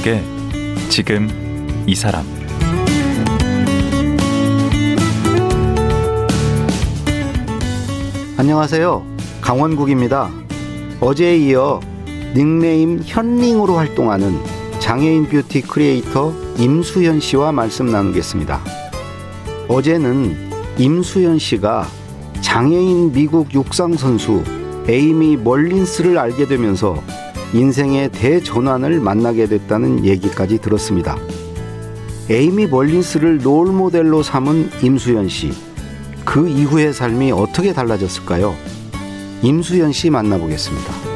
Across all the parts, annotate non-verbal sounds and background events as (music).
강원국의 지금 이 사람 안녕하세요. 강원국입니다. 어제에 이어 닉네임 현링으로 활동하는 장애인 뷰티 크리에이터 임수현 씨와 말씀 나누겠습니다. 어제는 임수현 씨가 장애인 미국 육상 선수 에이미 멀린스를 알게 되면서 인생의 대전환을 만나게 됐다는 얘기까지 들었습니다. 에이미 멀린스를 롤 모델로 삼은 임수현 씨. 그 이후의 삶이 어떻게 달라졌을까요? 임수현 씨 만나보겠습니다.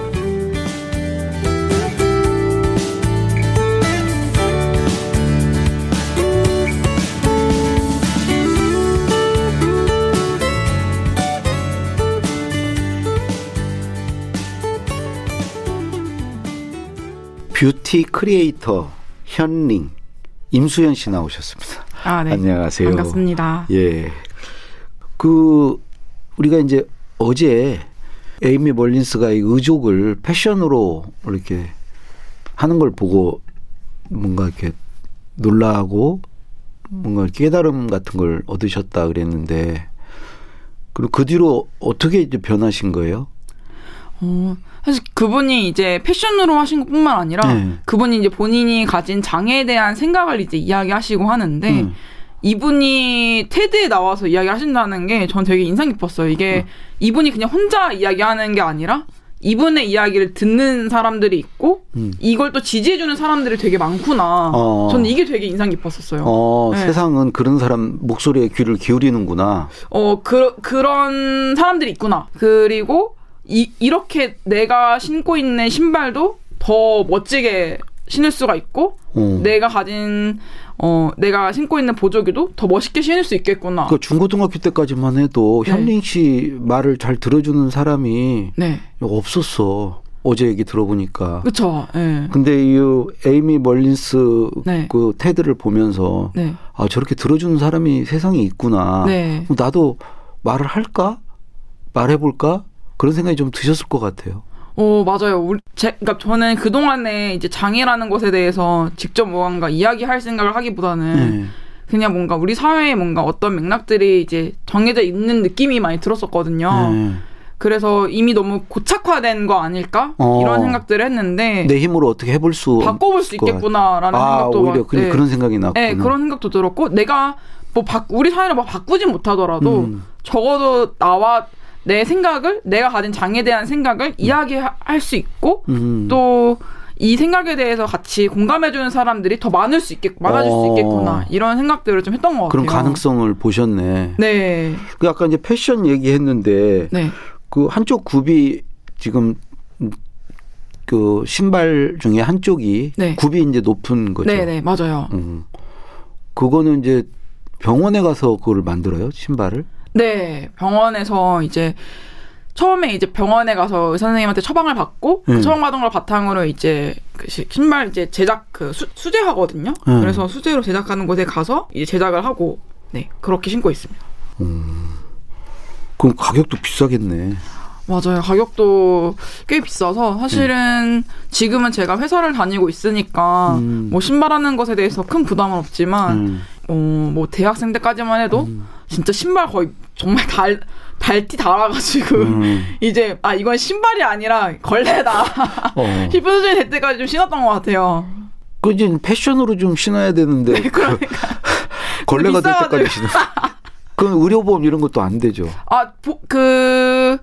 뷰티 크리에이터 현링 임수현 씨 나오셨습니다. 아, 네. 안녕하세요. 반갑습니다. 예. 그 우리가 이제 어제 에이미 멀린스가 이 의족을 패션으로 이렇게 하는 걸 보고 뭔가 이렇게 놀라고 뭔가 깨달음 같은 걸 얻으셨다 그랬는데 그리고 그 뒤로 어떻게 이제 변하신 거예요? 어, 사실 그분이 이제 패션으로 하신 것뿐만 아니라 네. 그분이 이제 본인이 가진 장애에 대한 생각을 이제 이야기하시고 하는데 음. 이분이 테드에 나와서 이야기하신다는 게 전 되게 인상 깊었어요. 이게 음. 이분이 그냥 혼자 이야기하는 게 아니라 이분의 이야기를 듣는 사람들이 있고 음. 이걸 또 지지해주는 사람들이 되게 많구나. 어. 저는 이게 되게 인상 깊었었어요. 어, 네. 세상은 그런 사람 목소리에 귀를 기울이는구나. 어, 그, 그런 사람들이 있구나. 그리고, 이, 이렇게 내가 신고 있는 신발도 더 멋지게 신을 수가 있고, 어. 내가 가진, 어, 내가 신고 있는 보조기도 더 멋있게 신을 수 있겠구나. 그 중고등학교 때까지만 해도 네. 현링 씨 말을 잘 들어주는 사람이 네. 없었어. 어제 얘기 들어보니까. 그쵸. 예. 근데 이 에이미 멀린스 네. 그 테드를 보면서 네. 아 저렇게 들어주는 사람이 세상에 있구나. 네. 나도 말을 할까? 말해볼까? 그런 생각이 좀 드셨을 것 같아요. 어, 맞아요. 우리, 제, 그니까 저는 그 동안에 이제 장애라는 것에 대해서 직접 뭔가 이야기할 생각을 하기보다는 네. 그냥 뭔가 우리 사회에 뭔가 어떤 맥락들이 이제 정해져 있는 느낌이 많이 들었었거든요. 네. 그래서 이미 너무 고착화된 거 아닐까 어. 이런 생각들을 했는데 내 힘으로 어떻게 해볼 수 바꿔볼 수 있겠구나라는 아, 생각도 오히려 막- 그, 네. 그런 생각이 났구나. 네, 그런 생각도 들었고 내가 뭐 바, 우리 사회를 뭐 바꾸진 못하더라도 음. 적어도 나와 내 생각을 내가 가진 장애에 대한 생각을 이야기할 수 있고 음. 또이 생각에 대해서 같이 공감해주는 사람들이 더 많을 수 있겠 많아질 수 어. 있겠구나 이런 생각들을 좀 했던 것 같아요. 그런 가능성을 보셨네. 네, 그 아까 이제 패션 얘기했는데 네, 그 한쪽 굽이 지금 그 신발 중에 한쪽이 네. 굽이 이제 높은 거죠. 네, 네, 맞아요. 음. 그거는 이제 병원에 가서 그걸 만들어요 신발을. 네, 병원에서 이제 처음에 이제 병원에 가서 의사 선생님한테 처방을 받고 음. 그 처방 받은 걸 바탕으로 이제 그 시- 신발 이제 제작 그 수, 수제하거든요. 음. 그래서 수제로 제작하는 곳에 가서 이제 제작을 하고 네 그렇게 신고 있습니다. 그럼 가격도 비싸겠네. 맞아요. 가격도 꽤 비싸서 사실은 지금은 제가 회사를 다니고 있으니까 음. 뭐 신발하는 것에 대해서 큰 부담은 없지만 음. 어, 뭐 대학생 때까지만 해도 진짜 신발 거의 정말 달 달티 달아가지고 음. (laughs) 이제 아 이건 신발이 아니라 걸레다 어. (laughs) 히프 수준이 될 때까지 좀 신었던 것 같아요. 그 이제 패션으로 좀 신어야 되는데 그 (laughs) 걸레가 될. 때까지 신어. 그 의료보험 이런 것도 안 되죠. 아그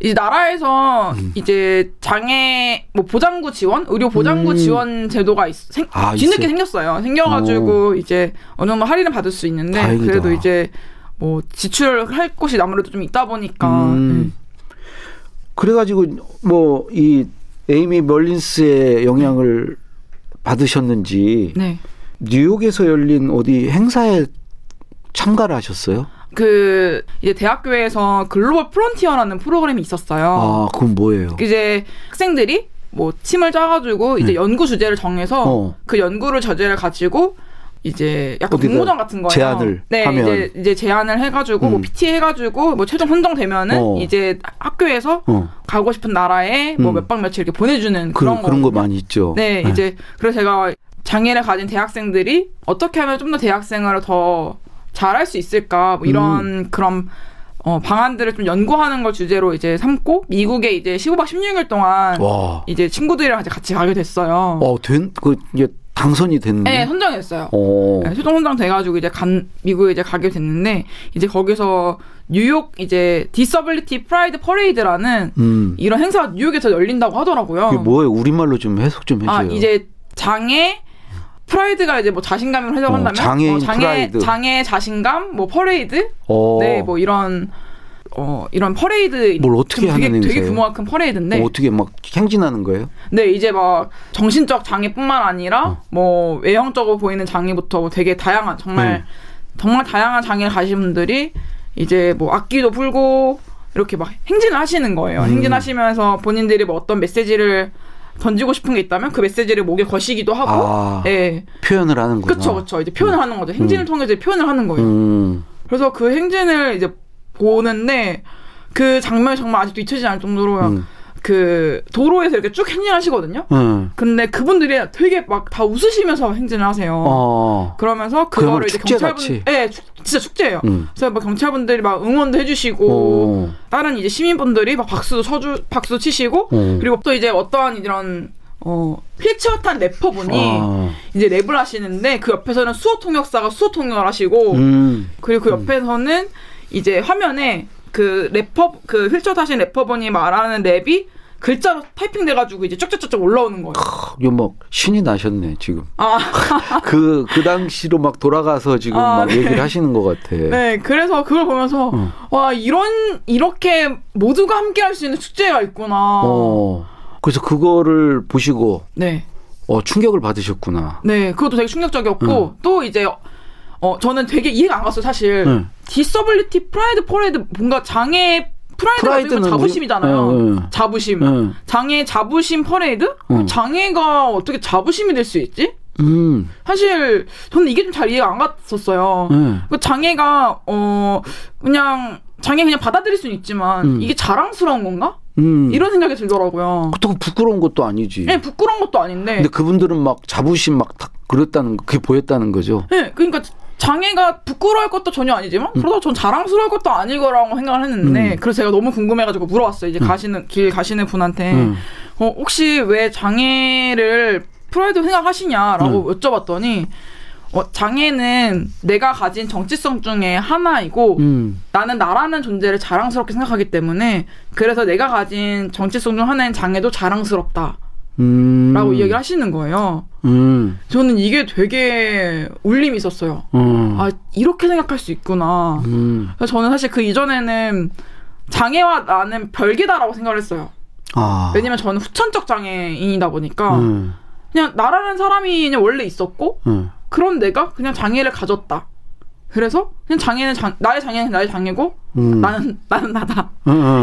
이제 나라에서 음. 이제 장애 뭐 보장구 지원, 의료 보장구 음. 지원 제도가 있, 생, 아, 뒤늦게 있어요? 생겼어요. 생겨가지고 이제 어느 정도 할인을 받을 수 있는데 다행이다. 그래도 이제 뭐 지출을 할 곳이 아무래도 좀 있다 보니까 음. 그래가지고 뭐 이 에이미 멀린스의 영향을 받으셨는지 네. 뉴욕에서 열린 어디 행사에 참가를 하셨어요? 그 이제 대학교에서 글로벌 프론티어라는 프로그램이 있었어요. 아, 그건 뭐예요? 이제 학생들이 뭐 팀을 짜가지고 이제 네. 연구 주제를 정해서 어. 그 연구를 저제를 가지고 이제 약간 공모전 같은 거예요. 제안을 네, 하면. 이제 이제 제안을 해가지고 뭐 음. PT 해가지고 뭐 최종 선정되면은 어. 이제 학교에서 어. 가고 싶은 나라에 뭐 음. 몇박 며칠 이렇게 보내주는 그, 그런 그런 거. 많이 있죠. 네, 이제 그래서 제가 장애를 가진 대학생들이 어떻게 하면 좀 더 대학생활을 더 잘할 수 있을까 뭐 이런 음. 그런 어, 방안들을 좀 연구하는 걸 주제로 이제 삼고 미국에 이제 15박 16일 동안 와. 이제 친구들이랑 이제 같이 가게 됐어요. 어, 된, 그, 이게 당선이 됐네. 네, 선정했어요. 어. 네, 최종 선정 돼가지고 이제 간 미국에 이제 가게 됐는데 이제 거기서 뉴욕 이제 Disability Pride Parade라는 음. 이런 행사가 뉴욕에서 열린다고 하더라고요. 이게 뭐예요? 우리말로 좀 해석 좀 해줘요. 아 이제 장애 프라이드가 이제 뭐 자신감을 해석한다면 어, 장애인 장애 프라이드. 장애 자신감 뭐 퍼레이드 어. 네뭐 이런 어 이런 퍼레이드 뭘 어떻게 좀 되게 하는 되게 행사예요? 규모가 큰 퍼레이드인데 어, 어떻게 막 행진하는 거예요? 네 이제 막 정신적 장애뿐만 아니라 어. 뭐 외형적으로 보이는 장애부터 뭐 되게 다양한 정말 네. 정말 다양한 장애를 가신 분들이 이제 뭐 악기도 불고 이렇게 막 행진을 하시는 거예요. 음. 행진하시면서 본인들이 뭐 어떤 메시지를 던지고 싶은 게 있다면 그 메시지를 목에 거시기도 하고, 아. 예, 표현을 하는구나. 그쵸 그쵸 이제 표현을 하는 거죠. 행진을 통해서 이제 표현을 하는 거예요. 음. 그래서 그 행진을 이제 보는데 그 장면이 정말 아직도 잊혀지지 않을 정도로 음. 그 도로에서 이렇게 쭉 행진하시거든요. 음. 근데 그분들이 되게 막 다 웃으시면서 행진을 하세요. 어. 그러면서 그거를 이제 경찰분. 예, 축- 진짜 축제예요. 음. 그래서 막 경찰분들이 막 응원도 해주시고 어. 다른 이제 시민분들이 막 박수도 쳐주 박수 치시고 어. 그리고 또 이제 어떠한 이런 어 휠체어 탄 래퍼분이 아. 이제 랩을 하시는데 그 옆에서는 수호 통역사가 수호 통역을 하시고 음. 그리고 그 옆에서는 이제 화면에 그 래퍼 그 휠체어 타신 래퍼분이 말하는 랩이 글자로 타이핑 돼가지고 이제 쭉쭉쭉쭉 올라오는 거예요. 이거 막 신이 나셨네 지금. 아, (laughs) 그, 그 당시로 막 돌아가서 지금 아, 막 네. 얘기를 하시는 것 같아. 네, 그래서 그걸 보면서 어. 와 이런 이렇게 모두가 함께 할 수 있는 축제가 있구나. 어. 그래서 그거를 보시고 네, 어, 충격을 받으셨구나. 네, 그것도 되게 충격적이었고 또 이제 어 저는 되게 이해가 안 갔어요 사실. 응. Disability Pride Parade 뭔가 장애 프라이드가 프라이드는 자부심이잖아요. 응, 응. 자부심. 응. 장애 자부심 퍼레이드? 응. 장애가 어떻게 자부심이 될 수 있지? 음. 사실 저는 이게 좀 잘 이해가 안 갔었어요. 응. 그 장애가 어 그냥 장애 그냥 받아들일 수는 있지만 음. 이게 자랑스러운 건가? 음. 이런 생각이 들더라고요. 그렇다고 부끄러운 것도 아니지. 네, 부끄러운 것도 아닌데. 근데 그분들은 막 자부심 막다 그랬다는 거, 그게 보였다는 거죠. 네, 그러니까 장애가 부끄러울 것도 전혀 아니지만 그러다 전 자랑스러울 것도 아닐 거라고 생각을 했는데 음. 그래서 제가 너무 궁금해가지고 물어봤어요. 이제 가시는 길 가시는 분한테 음. 어, 혹시 왜 장애를 프라이드 생각하시냐라고 여쭤봤더니 어, 장애는 내가 가진 정체성 중에 하나이고 음. 나는 나라는 존재를 자랑스럽게 생각하기 때문에 그래서 내가 가진 정체성 중 하나인 장애도 자랑스럽다 라고 음. 이야기를 하시는 거예요. 음. 저는 이게 되게 울림이 있었어요. 음. 아 이렇게 생각할 수 있구나. 음. 그래서 저는 사실 그 이전에는 장애와 나는 별개다라고 생각을 했어요. 아. 왜냐면 저는 후천적 장애인이다 보니까 음. 그냥 나라는 사람이 그냥 원래 있었고 음. 그런 내가 그냥 장애를 가졌다. 그래서 그냥 장애는 장, 나의 장애는 나의 장애고 음. 나는 나는 나다.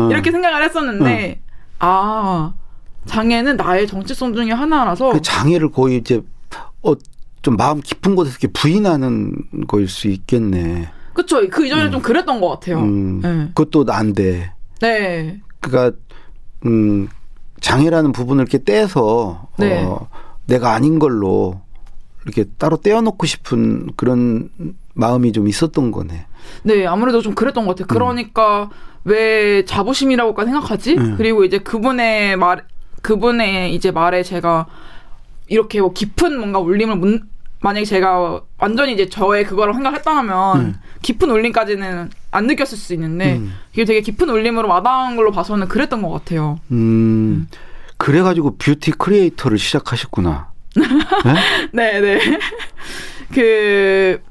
이렇게 생각을 했었는데 아 장애는 나의 정체성 중에 하나라서 그 장애를 거의 이제 어, 좀 마음 깊은 곳에서 이렇게 부인하는 거일 수 있겠네. 그쵸 그 이전에 좀 그랬던 것 같아요. 음. 네. 그것도 안 돼. 네. 그러니까 음, 장애라는 부분을 이렇게 떼서 네. 어, 내가 아닌 걸로 이렇게 따로 떼어놓고 싶은 그런 마음이 좀 있었던 거네. 네, 아무래도 좀 그랬던 것 같아요. 그러니까 왜 자부심이라고까지 생각하지? 음. 그리고 이제 그분의 말, 그분의 이제 말에 제가 이렇게 뭐 깊은 뭔가 울림을 못, 만약에 제가 완전히 이제 저의 그거를 생각했다면 음. 깊은 울림까지는 안 느꼈을 수 있는데 음. 이게 되게 깊은 울림으로 와닿은 걸로 봐서는 그랬던 것 같아요. 음, 그래가지고 뷰티 크리에이터를 시작하셨구나. (laughs) 네, 네. 그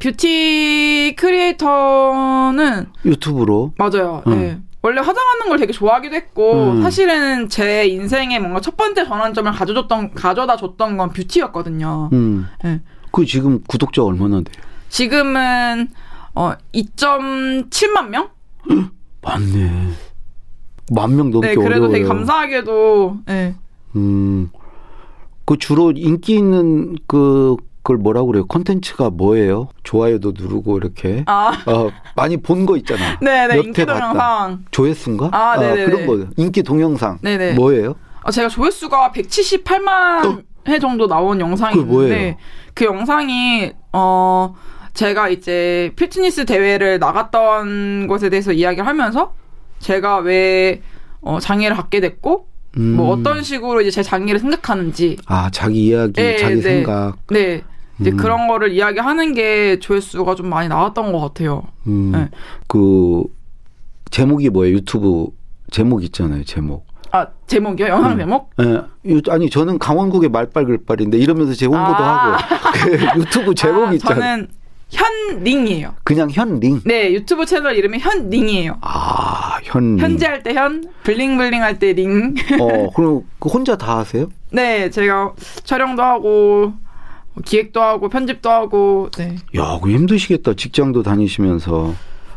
뷰티 크리에이터는 유튜브로. 맞아요. 음. 네. 원래 화장하는 걸 되게 좋아하기도 했고 음. 사실은 제 인생에 뭔가 첫 번째 전환점을 가져줬던 가져다 줬던 건 뷰티였거든요. 음. 네. 그 지금 구독자 얼마나 돼요? 지금은 어 2.7만 명? (gasps) 많네. 만 명 넘게 네, 그래도 어려워요. 되게 감사하게도 네. 음. 그 주로 인기 있는 그 그걸 뭐라고 그래요? 콘텐츠가 뭐예요? 좋아요도 누르고 이렇게 아, 어, 많이 본 거 있잖아. 네네, (laughs) 몇 인기 봤다. 동영상. 조회수인가? 아, 네네네. 그런 거 인기 동영상 네네. 뭐예요? 어, 제가 조회수가 178만 회 정도 나온 영상이? 있는데 그 영상이 어 제가 이제 피트니스 대회를 나갔던 것에 대해서 이야기를 하면서 제가 왜 어, 장애를 갖게 됐고 음. 뭐 어떤 식으로 이제 제 장애를 생각하는지 아 자기 이야기, 네, 자기 네. 생각. 네 이제 음. 그런 거를 이야기하는 게 조회수가 좀 많이 나왔던 것 같아요. 음, 네. 그 제목이 뭐예요? 유튜브 제목 있잖아요. 제목. 아 제목이요? 영상 음. 제목? 예, 유- 아니 저는 강원국의 말빨글빨인데 이러면서 제 홍보도 아. 하고 (laughs) 그 유튜브 제목 아, 있잖아요. 저는 현링이에요. 그냥 현링. 네 유튜브 채널 이름이 현링이에요. 아 현링. 현재 할 때 현, bling bling 할 때 링. 어 그럼 그 혼자 다 하세요? (laughs) 네, 제가 촬영도 하고 기획도 하고 편집도 하고. 네. 야, 그 힘드시겠다. 직장도 다니시면서.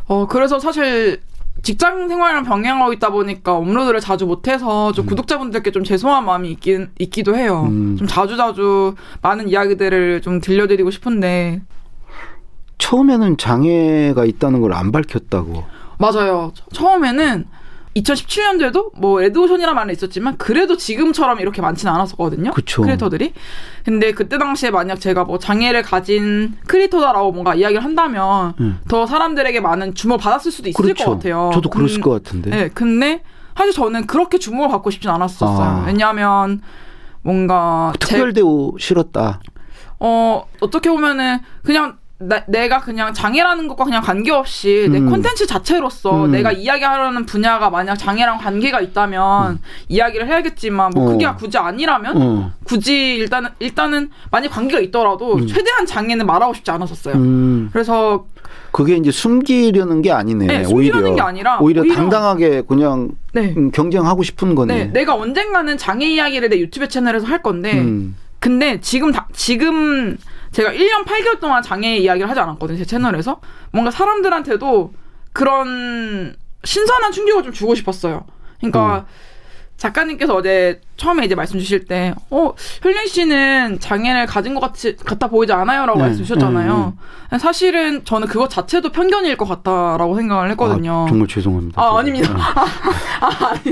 어 그래서 사실 직장 생활이랑 병행하고 있다 보니까 업로드를 자주 못해서 좀 구독자분들께 좀 죄송한 마음이 있긴 있기도 해요. 음. 좀 자주 자주 많은 이야기들을 좀 들려드리고 싶은데 처음에는 장애가 있다는 걸 안 밝혔다고. 맞아요. 처- 처음에는 2017년도에도 뭐 레드오션이라는 말은 있었지만 그래도 지금처럼 이렇게 많지는 않았었거든요. 그쵸. 크리에이터들이. 근데 그때 당시에 만약 제가 뭐 장애를 가진 크리에이터다라고 뭔가 이야기를 한다면 음. 더 사람들에게 많은 주목을 받았을 수도 있을 그렇죠. 것 같아요. 저도 그랬을 근- 것 같은데. 네, 근데 사실 저는 그렇게 주목을 받고 싶진 않았었어요. 아. 왜냐하면 뭔가 제- 특별 대우 싫었다. 어, 어떻게 보면은 그냥 나- 내가 그냥 장애라는 것과 그냥 관계없이 내 음. 콘텐츠 자체로서 음. 내가 이야기하려는 분야가 만약 장애랑 관계가 있다면 이야기를 해야겠지만 뭐 음. 어. 그게 굳이 아니라면 어. 굳이 일단은 일단은 만약 관계가 있더라도 최대한 장애는 말하고 싶지 않았었어요. 음, 그래서 그게 이제 숨기려는 게 아니네. 네, 오히려. 숨기려는 게 아니라 오히려, 오히려- 당당하게 그냥 네. 음, 경쟁하고 싶은 거네. 네, 내가 언젠가는 장애 이야기를 내 유튜브 채널에서 할 건데 음. 근데 지금 다, 지금 제가 1년 8개월 동안 장애 이야기를 하지 않았거든요. 제 채널에서. 뭔가 사람들한테도 그런 신선한 충격을 좀 주고 싶었어요. 그러니까 음. 작가님께서 어제 처음에 이제 말씀 주실 때, 어, 혈린 씨는 장애를 가진 것 같이, 같아 보이지 않아요? 라고 네, 말씀 주셨잖아요. 사실은 저는 그것 자체도 편견일 것 같다라고 생각을 했거든요. 아, 정말 죄송합니다. 아, 아닙니다.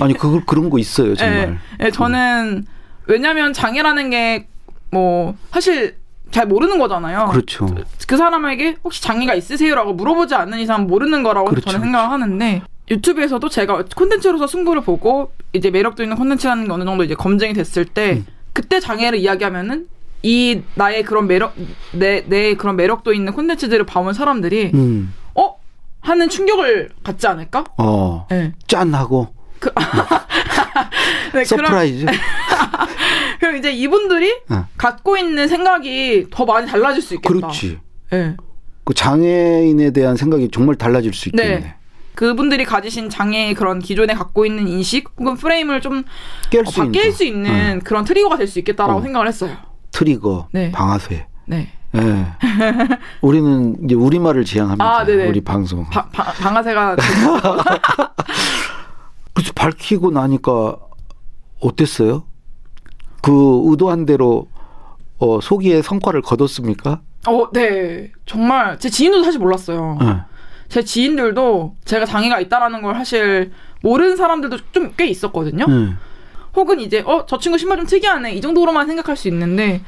아니, 그 그런 거 있어요, 정말. 예, 예, 저는 왜냐면 장애라는 게 뭐 사실 잘 모르는 거잖아요. 그렇죠. 그 사람에게 혹시 장애가 있으세요라고 물어보지 않는 이상 모르는 거라고 그렇죠, 저는 생각을 하는데 유튜브에서도 제가 콘텐츠로서 승부를 보고 이제 매력도 있는 콘텐츠라는 게 어느 정도 이제 검증이 됐을 때 음. 그때 장애를 이야기하면은 이 나의 그런 매력 내 내 그런 매력도 있는 콘텐츠들을 봐온 사람들이 음. 어 하는 충격을 갖지 않을까? 어. 네. 짠 하고 네, 그 (laughs) (laughs) 런- surprise. (laughs) 그럼 이제 이분들이 어. 갖고 있는 생각이 더 많이 달라질 수 있겠다. 그렇지. 네. 그 장애인에 대한 생각이 정말 달라질 수 있겠네. 네. 그분들이 가지신 장애의 그런 기존에 갖고 있는 인식 혹은 프레임을 좀 깰 어, 수 바뀔 수 있는 그런 트리거가 될 수 있겠다라고 어. 생각을 했어요. 트리거, 네. 방아쇠. 네. 예. 우리는 이제 우리말을 지향합니다. 아. 우리 방송. 바, 바, 방아쇠가 (laughs) 밝히고 나니까 어땠어요? 그 의도한 대로 어, 소기의 성과를 거뒀습니까? 어, 네. 정말 제 지인도 사실 몰랐어요. 예. 제 지인들도 제가 장애가 있다라는 걸 사실 모르는 사람들도 좀 꽤 있었거든요. 예. 혹은 이제 어 저 친구 신발 좀 특이하네 이 정도로만 생각할 수 있는데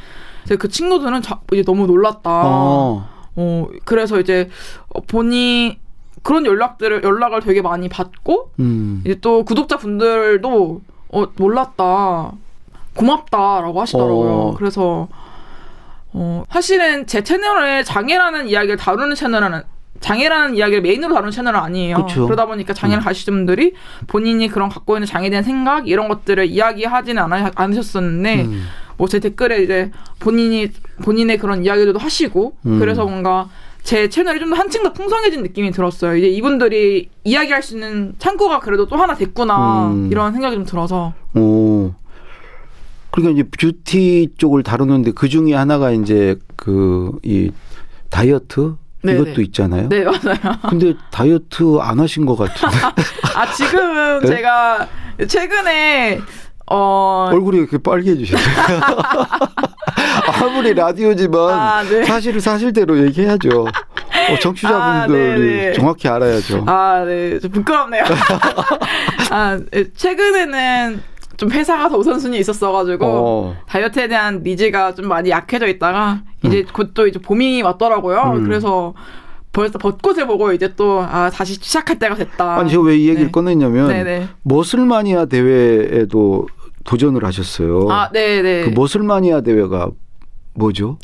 그 친구들은 자, 이제 너무 놀랐다. 어. 어 그래서 이제 어, 본인 그런 연락들을 연락을 되게 많이 받고 음. 이제 또 구독자 분들도 어 몰랐다 고맙다라고 하시더라고요. 어. 그래서 어 사실은 제 채널에 장애라는 이야기를 다루는 채널은 장애라는 이야기를 메인으로 다루는 채널은 아니에요. 그쵸. 러다 보니까 장애를 가지신 분들이 본인이 그런 갖고 있는 장애에 대한 생각 이런 것들을 이야기하지는 않아, 않으셨었는데 음. 뭐제 댓글에 이제 본인이 본인의 그런 이야기들도 하시고 음. 그래서 뭔가 제 채널이 좀더 한층 더 풍성해진 느낌이 들었어요. 이제 이분들이 이야기할 수 있는 창구가 그래도 또 하나 됐구나 음. 이런 생각이 좀 들어서 오. 그러니까 이제 뷰티 쪽을 다루는데 그 중에 하나가 이제 그 이 다이어트 네네. 이것도 있잖아요. 네 맞아요. 근데 다이어트 안 하신 것 같은데. (laughs) 아 지금은 네? 제가 최근에 어, 얼굴이 이렇게 빨개지셨어요. (laughs) 아무리 라디오지만 아, 네. 사실을 사실대로 얘기해야죠. 어, 청취자분들이 아, 네, 네. 정확히 알아야죠. 아, 네. 좀 부끄럽네요. (laughs) 아, 네, 최근에는 좀 회사가 더 우선순위 있었어가지고 어. 다이어트에 대한 니즈가 좀 많이 약해져 있다가 이제 곧또 이제 봄이 왔더라고요. 음. 그래서 벌써 벚꽃을 보고 이제 또 아, 다시 시작할 때가 됐다. 아니 제가 왜 이 얘기를 네. 꺼냈냐면 네네. 머슬마니아 대회에도 도전을 하셨어요. 아, 네네. 그 머슬마니아 대회가 뭐죠?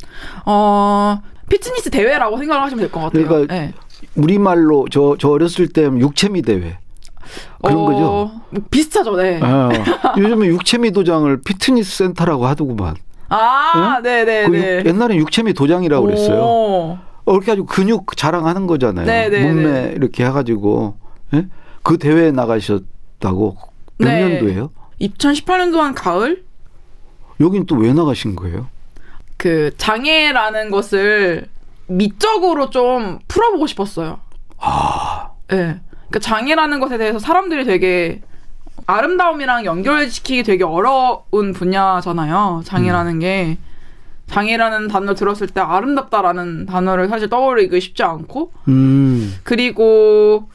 어, 피트니스 대회라고 생각을 하시면 될 것 같아요. 그러니까 네. 우리말로 저, 저 어렸을 때 육체미 대회 그런 어, 거죠. 뭐 비슷하죠, 네. 아, 요즘에 육체미 도장을 피트니스 센터라고 하더구만. 아, 응? 네네네. 그 육- 옛날엔 육체미 도장이라고 그랬어요. 오. 어, 그렇게 아주 근육 자랑하는 거잖아요. 네, 네, 몸매 네. 이렇게 해가지고 예? 그 대회에 나가셨다고 몇 네. 년도예요? 2018년도 한 가을? 여긴 또 왜 나가신 거예요? 그 장애라는 것을 미적으로 좀 풀어보고 싶었어요. 아, 예. 그러니까 장애라는 것에 대해서 사람들이 되게 아름다움이랑 연결시키기 되게 어려운 분야잖아요. 장애라는 게 장애라는 단어 들었을 때 아름답다라는 단어를 사실 떠올리기 쉽지 않고 음, 그리고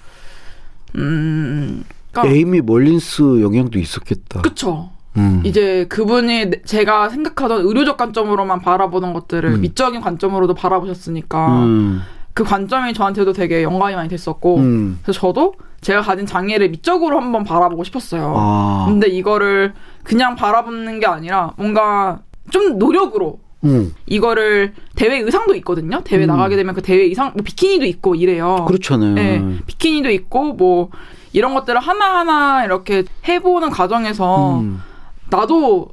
음 그러니까 에이미 멀린스 영향도 있었겠다. 그쵸. 음. 이제 그분이 내- 제가 생각하던 의료적 관점으로만 바라보는 것들을 음. 미적인 관점으로도 바라보셨으니까 음, 그 관점이 저한테도 되게 영감이 많이 됐었고 음. 그래서 저도 제가 가진 장애를 미적으로 한번 바라보고 싶었어요. 아, 근데 이거를 그냥 바라보는 게 아니라 뭔가 좀 노력으로 음, 이거를 대회 의상도 있거든요. 대회 음. 나가게 되면 그 대회 의상 뭐 비키니도 있고 이래요. 그렇잖아요. 네, 비키니도 있고 뭐 이런 것들을 하나하나 이렇게 해보는 과정에서 음, 나도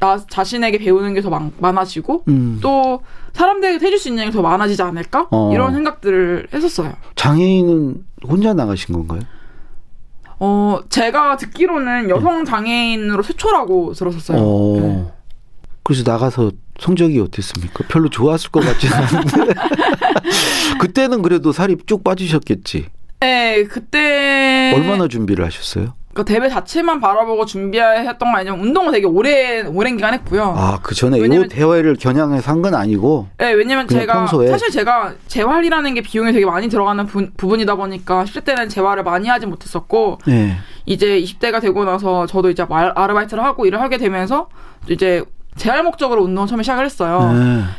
나 자신에게 배우는 게 더 많아지고 음. 또 사람들에게 해줄 수 있는 게 더 많아지지 않을까 어. 이런 생각들을 했었어요. 장애인은 혼자 나가신 건가요? 어 제가 듣기로는 여성 장애인으로 최초라고 들었었어요. 어. 네. 그래서 나가서 성적이 어땠습니까? 별로 좋았을 것 같지는 않은데. (laughs) 그때는 그래도 살이 쭉 빠지셨겠지. 네, 그때 얼마나 준비를 하셨어요? 그 대회 자체만 바라보고 준비했던 거 아니면 운동을 되게 오래 오랜 기간 했고요. 아, 그 전에 이 대회를 겨냥해서 한 건 아니고. 네, 왜냐면 제가 평소에? 사실 제가 재활이라는 게 비용이 되게 많이 들어가는 부, 부분이다 보니까 10대 때는 재활을 많이 하지 못했었고 네. 이제 20대가 되고 나서 저도 이제 말- 아르바이트를 하고 일을 하게 되면서 이제 재활 목적으로 운동을 처음에 시작을 했어요.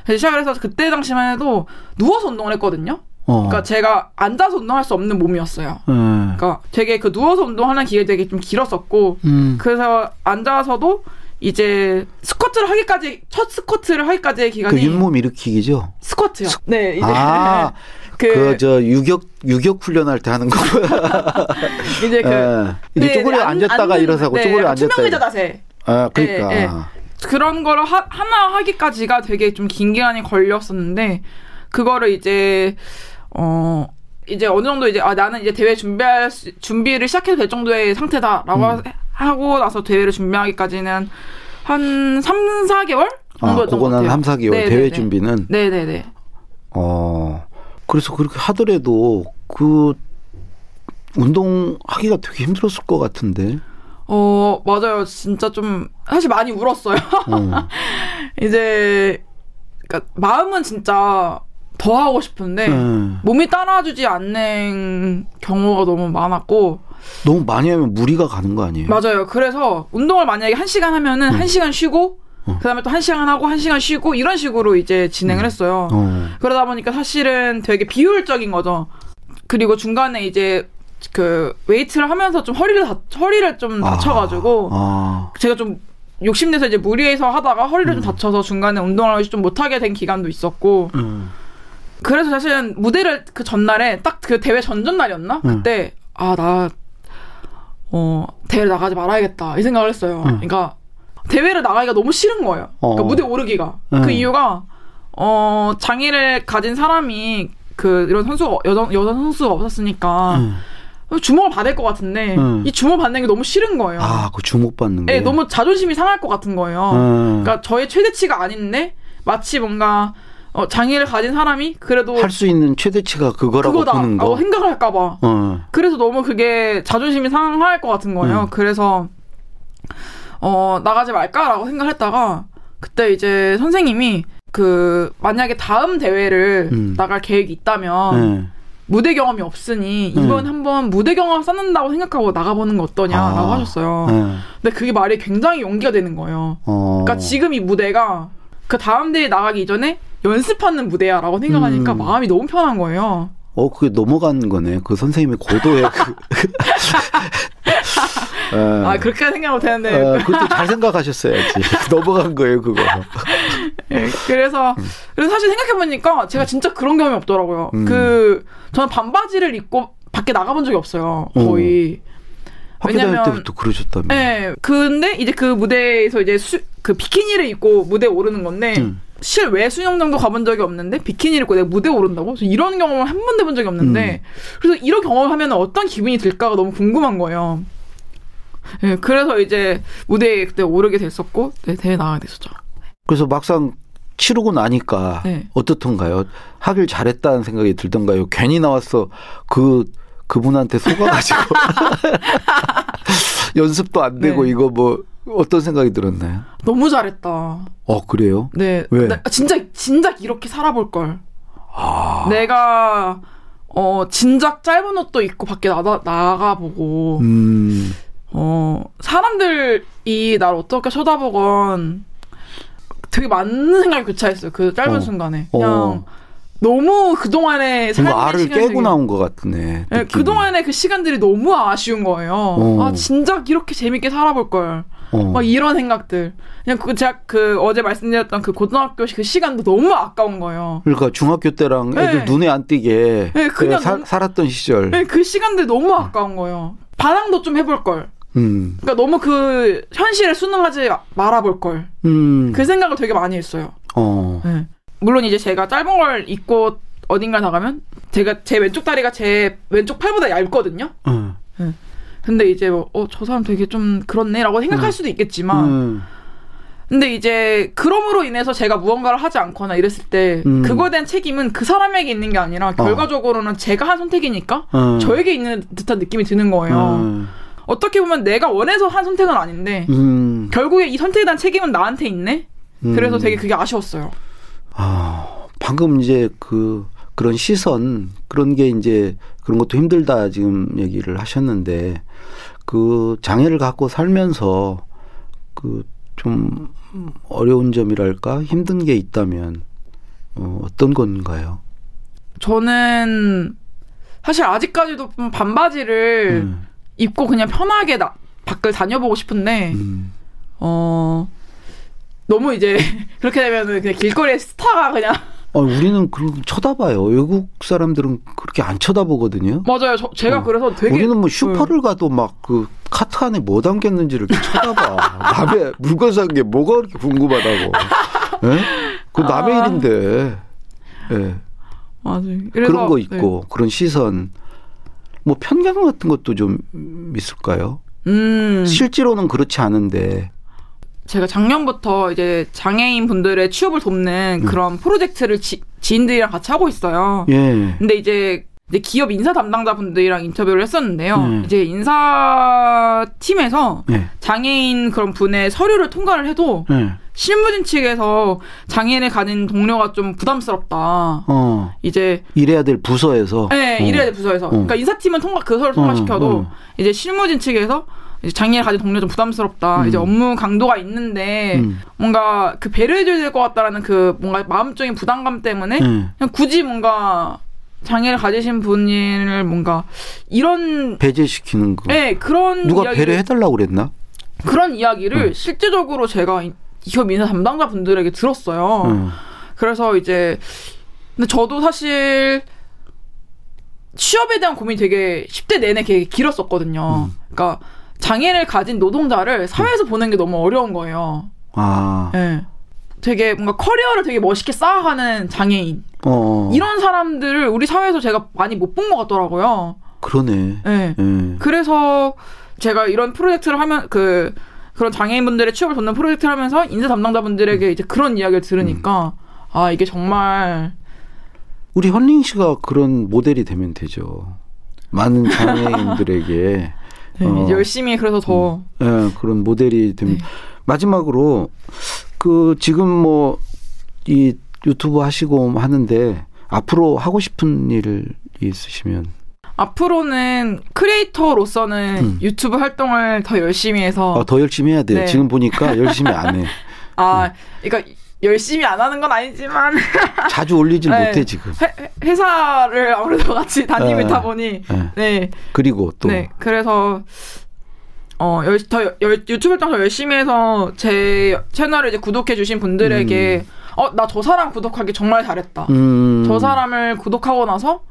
네. 시작을 해서 그때 당시만 해도 누워서 운동을 했거든요. 어. 그러니까 제가 앉아서 운동할 수 없는 몸이었어요. 네. 그러니까 되게 그 누워서 운동하는 기회 되게 좀 길었었고 음. 그래서 앉아서도 이제 스쿼트를 하기까지 첫 스쿼트를 하기까지의 그 기간이 잇몸 일으키기죠? 스쿼트요. 네, 이제 아, (laughs) 그, 그저 유격 유격 훈련할 때 하는 거고요. (laughs) 이제 그 예. 이제 네, 쪼그려 네, 앉- 앉았다가 일어서고 네, 쪼그려 앉았다. 투명 의자 자세. 아, 그러니까. 네, 네. 그런 거를 하, 하나 하기까지가 되게 좀 긴 기간이 걸렸었는데 그거를 이제 어 이제 어느 정도 이제 아 나는 이제 대회 준비할 수- 준비를 시작해도 될 정도의 상태다라고 음. 하- 하고 나서 대회를 준비하기까지는 한 3, 4개월 아, 정도였던 것 그건 한 같아요. 3, 4개월 네, 대회. 준비는 네, 네, 네. 어. 그래서 그렇게 하더라도 그 운동하기가 되게 힘들었을 것 같은데. 어, 맞아요. 진짜 좀 사실 많이 울었어요. 어. (laughs) 이제 그러니까 마음은 진짜 더 하고 싶은데 네. 몸이 따라주지 않는 경우가 너무 많았고 너무 많이 하면 무리가 가는 거 아니에요? 맞아요. 그래서 운동을 만약에 한 시간 하면은 음. 한 시간 쉬고 어. 그다음에 또 한 시간 하고 한 시간 쉬고 이런 식으로 이제 진행을 했어요. 어. 그러다 보니까 사실은 되게 비효율적인 거죠. 그리고 중간에 이제 그 웨이트를 하면서 좀 허리를 다, 허리를 좀 아. 다쳐가지고 아. 제가 좀 욕심내서 이제 무리해서 하다가 허리를 음. 좀 다쳐서 중간에 운동을 좀 못하게 된 기간도 있었고 음. 그래서 사실은 무대를 그 전날에 딱 그 대회 전전날이었나 음. 그때 아 나 어, 대회를 나가지 말아야겠다 이 생각을 했어요. 음. 그러니까 대회를 나가기가 너무 싫은 거예요. 그러니까 어. 무대 오르기가 음. 그 이유가 어 장애를 가진 사람이 그 이런 선수가 여성 여성 선수가 없었으니까 음. 주목을 받을 것 같은데 음. 이 주목 받는 게 너무 싫은 거예요. 아, 그 주목 받는 게. 예, 너무 자존심이 상할 것 같은 거예요. 음. 그러니까 저의 최대치가 아닌데 마치 뭔가 어, 장애를 가진 사람이 그래도 할 수 있는 최대치가 그거라고 보는 그거다라고 거. 생각을 할까봐. 어. 그래서 너무 그게 자존심이 상할 것 같은 거예요. 음. 그래서 어, 나가지 말까라고 생각을 했다가 그때 이제 선생님이 그 만약에 다음 대회를 음. 나갈 계획이 있다면 네. 무대 경험이 없으니 음. 이번 한번 무대 경험 쌓는다고 생각하고 나가보는 거 어떠냐라고 아. 하셨어요. 네. 근데 그게 말이 굉장히 용기가 되는 거예요. 어. 그러니까 지금 이 무대가 그 다음 대회 나가기 이전에 연습하는 무대야라고 생각하니까 음. 마음이 너무 편한 거예요. 어, 그게 넘어간 거네. 그 선생님의 고도의 그. 예. (laughs) 아 그렇게 생각 못했는데 어, 그것도 잘 생각하셨어야지. (laughs) 넘어간 거예요, 그거. 예, 그래서 그래서 사실 생각해 보니까 제가 진짜 그런 경험이 없더라고요. 음. 그 저는 반바지를 입고 밖에 나가본 적이 없어요. 거의. 학교 다닐 때부터 그러셨다며. 네. 근데 이제 그 무대에서 이제 수, 그 비키니를 입고 무대에 오르는 건데 음. 실외 수영장도 가본 적이 없는데 비키니를 입고 내가 무대에 오른다고? 이런 경험을 한 번도 해본 적이 없는데 그래서 이런 경험을 하면 어떤 기분이 들까가 너무 궁금한 거예요. 예, 그래서 이제 무대에 그때 오르게 됐었고 네, 대회 나가게 됐었죠. 그래서 막상 치르고 나니까 네. 어떻던가요? 하길 잘했다는 생각이 들던가요? 괜히 나왔어. 그, 그분한테 속아가지고. (laughs) 연습도 안 되고 네. 이거 뭐 어떤 생각이 들었나요? 너무 잘했다. 어, 그래요? 네. 왜? 나 진짜 진작 이렇게 살아볼 걸. 아. 내가 어 진작 짧은 옷도 입고 밖에 나가 나가 보고 음. 어 사람들이 날 어떻게 쳐다보건 되게 많은 생각이 교차했어요. 그 짧은 어. 순간에 그냥 어. 너무 그 동안에 뭔가 알을 깨고 나온 것 같네. 네, 그 동안의 그 시간들이 너무 아쉬운 거예요. 어. 아 진작 이렇게 재밌게 살아볼 걸. 어. 막 이런 생각들. 그냥 그 제가 그 어제 말씀드렸던 그 고등학교 그 시간도 너무 아까운 거예요. 그러니까 중학교 때랑 애들 네. 눈에 안 띄게 네, 그냥 살- 너무- 살았던 시절. 네, 그 시간들 너무 아까운 거예요. 반항도 좀 해볼 걸. 음. 그러니까 너무 그 현실에 순응하지 말아볼 걸. 음. 그 생각을 되게 많이 했어요. 어. 네. 물론 이제 제가 짧은 걸 입고 어딘가 나가면 제가 제 왼쪽 다리가 제 왼쪽 팔보다 얇거든요. 어. 근데 이제 뭐, 어, 저 사람 되게 좀 그렇네라고 생각할 수도 있겠지만, 음. 근데 이제 그럼으로 인해서 제가 무언가를 하지 않거나 이랬을 때, 음. 그거에 대한 책임은 그 사람에게 있는 게 아니라 결과적으로는 제가 한 선택이니까 어. 저에게 있는 듯한 느낌이 드는 거예요. 어. 어떻게 보면 내가 원해서 한 선택은 아닌데, 음. 결국에 이 선택에 대한 책임은 나한테 있네? 음. 그래서 되게 그게 아쉬웠어요. 아, 방금 이제 그 그런 시선 그런 게 이제 그런 것도 힘들다 지금 얘기를 하셨는데 그 장애를 갖고 살면서 그 좀 어려운 점이랄까 힘든 게 있다면 어, 어떤 건가요? 저는 사실 아직까지도 좀 반바지를 음, 입고 그냥 편하게 나, 밖을 다녀보고 싶은데, 음. 어, 너무 이제, (laughs) 그렇게 되면은 그냥 길거리에 스타가 그냥, 어, 우리는 그런 쳐다봐요. 외국 사람들은 그렇게 안 쳐다보거든요. 맞아요. 저, 제가 어. 그래서 되게. 우리는 뭐 슈퍼를 가도 막 그 카트 안에 뭐 담겼는지를 이렇게 쳐다봐. (laughs) 남의 물건 산 게 뭐가 그렇게 궁금하다고. 예? 그 남의 아. 일인데. 예. 맞아요. 그런 거 네. 있고 그런 시선. 뭐 편견 같은 것도 좀 있을까요? 음, 실제로는 그렇지 않은데. 제가 작년부터 이제 장애인 분들의 취업을 돕는 그런 프로젝트를 지, 지인들이랑 같이 하고 있어요. 음. 예. 근데 이제, 이제 기업 인사 담당자 분들이랑 인터뷰를 했었는데요. 음. 이제 인사팀에서 예. 장애인 그런 분의 서류를 통과를 해도 예. 실무진 측에서 장애인을 가진 동료가 좀 부담스럽다. 어. 이제 일해야 될 부서에서. 네, 어. 이래야 돼 부서에서. 그러니까 인사팀은 통과 그 서류 통과시켜도 어, 어. 이제 실무진 측에서 장애를 가진 동료 좀 부담스럽다. 음. 이제 업무 강도가 있는데 음. 뭔가 그 배려해줘야 될 것 같다라는 그 뭔가 마음적인 부담감 때문에 예. 그냥 굳이 뭔가 장애를 가지신 분을 뭔가 이런 배제시키는 거. 네 그런 누가 이야기를- 배려해달라고 그랬나? 그런 이야기를 음. 실제적으로 제가 이- 기업 인사 담당자 분들에게 들었어요. 음. 그래서 이제 근데 저도 사실 취업에 대한 고민이 되게 10대 내내 되게 길었었거든요. 음. 그러니까 장애를 가진 노동자를 사회에서 보는 게 너무 어려운 거예요. 아. 예. 되게 뭔가 커리어를 되게 멋있게 쌓아가는 장애인 어. 이런 사람들을 우리 사회에서 제가 많이 못 본 것 같더라고요. 그러네. 예. 예. 그래서 제가 이런 프로젝트를 하면 그 그런 장애인분들의 취업을 돕는 프로젝트를 하면서 인사 담당자분들에게 이제 그런 이야기를 들으니까 아 이게 정말 우리 현링 씨가 그런 모델이 되면 되죠. 많은 장애인들에게 (laughs) 네, 어. 이제 열심히 그래서 더 예, 그런 모델이 됩니다. 마지막으로 그 지금 뭐 이 유튜브 하시고 하는데 앞으로 하고 싶은 일 있으시면 앞으로는 크리에이터로서는 음. 유튜브 활동을 더 열심히 해서 어, 더 열심히 해야 돼요. 네. 지금 보니까 열심히 안 해. (laughs) 아 그러니까 열심히 안 하는 건 아니지만 (laughs) 자주 올리질 네. 못해 지금. 회, 회사를 아무래도 같이 다니고 네. 있다 보니 예. 네, 그리고 또 네 그래서 어, 열, 더 열, 유튜브 활동 더 열심히 해서 제 채널을 이제 구독해 주신 분들에게 어, 나 저 사람 구독하기 정말 잘했다. 음. 저 사람을 구독하고 나서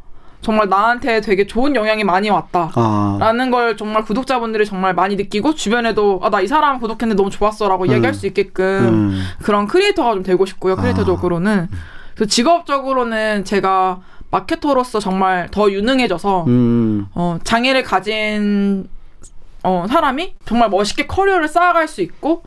정말 나한테 되게 좋은 영향이 많이 왔다. 아. 라는 걸 정말 구독자분들이 정말 많이 느끼고 주변에도 아 나 이 사람 구독했는데 너무 좋았어라고 이야기할 수 있게끔 음. 그런 크리에이터가 좀 되고 싶고요 크리에이터적으로는 그래서 직업적으로는 제가 마케터로서 정말 더 유능해져서 음. 어, 장애를 가진 어, 사람이 정말 멋있게 커리어를 쌓아갈 수 있고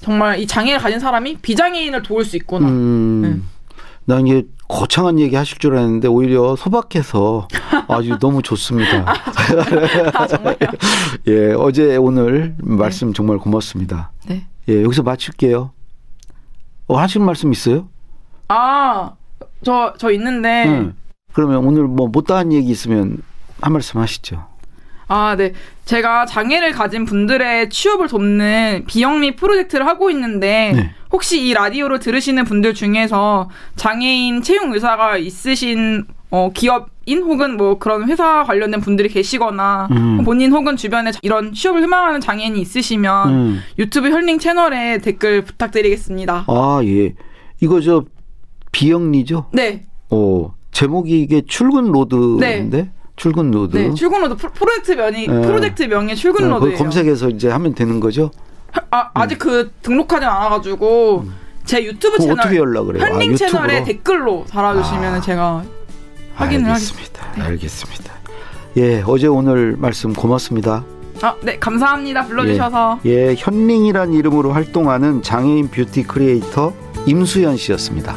정말 이 장애를 가진 사람이 비장애인을 도울 수 있구나 음. 네. 난 이게 거창한 얘기 하실 줄 알았는데 오히려 소박해서 아주 너무 좋습니다. 아 정말요 (laughs) 예, 어제 오늘 말씀 정말 고맙습니다. 네. 예, 여기서 마칠게요. 어, 하시는 말씀 있어요? 아 저 저 있는데 응. 그러면 오늘 뭐 못다한 얘기 있으면 한 말씀 하시죠. 아, 네. 제가 장애를 가진 분들의 취업을 돕는 비영리 프로젝트를 하고 있는데 네. 혹시 이 라디오를 들으시는 분들 중에서 장애인 채용 의사가 있으신 어, 기업인 혹은 뭐 그런 회사 관련된 분들이 계시거나 음. 본인 혹은 주변에 이런 취업을 희망하는 장애인이 있으시면 음. 유튜브 혈링 채널에 댓글 부탁드리겠습니다. 아, 예. 이거 저 비영리죠? 네. 어, 제목이 이게 출근 로드인데? 출근 로드. 네. 출근 로드 프로- 프로젝트 명이 네. 프로젝트 명의 출근 어, 그거 로드예요. 검색해서 이제 하면 되는 거죠? 아, 아직 그 등록하진 않아 가지고 제 유튜브 음. 그럼 채널 어떻게 연락을 해요? 아, 현링 채널에? 댓글로 달아 주시면 아. 제가 확인을 알겠습니다. 알겠습니다. 예, 어제 오늘 말씀 고맙습니다. 아, 네, 감사합니다. 불러주셔서. 예, 현링이란 이름으로 활동하는 장애인 뷰티 크리에이터 임수연 씨였습니다.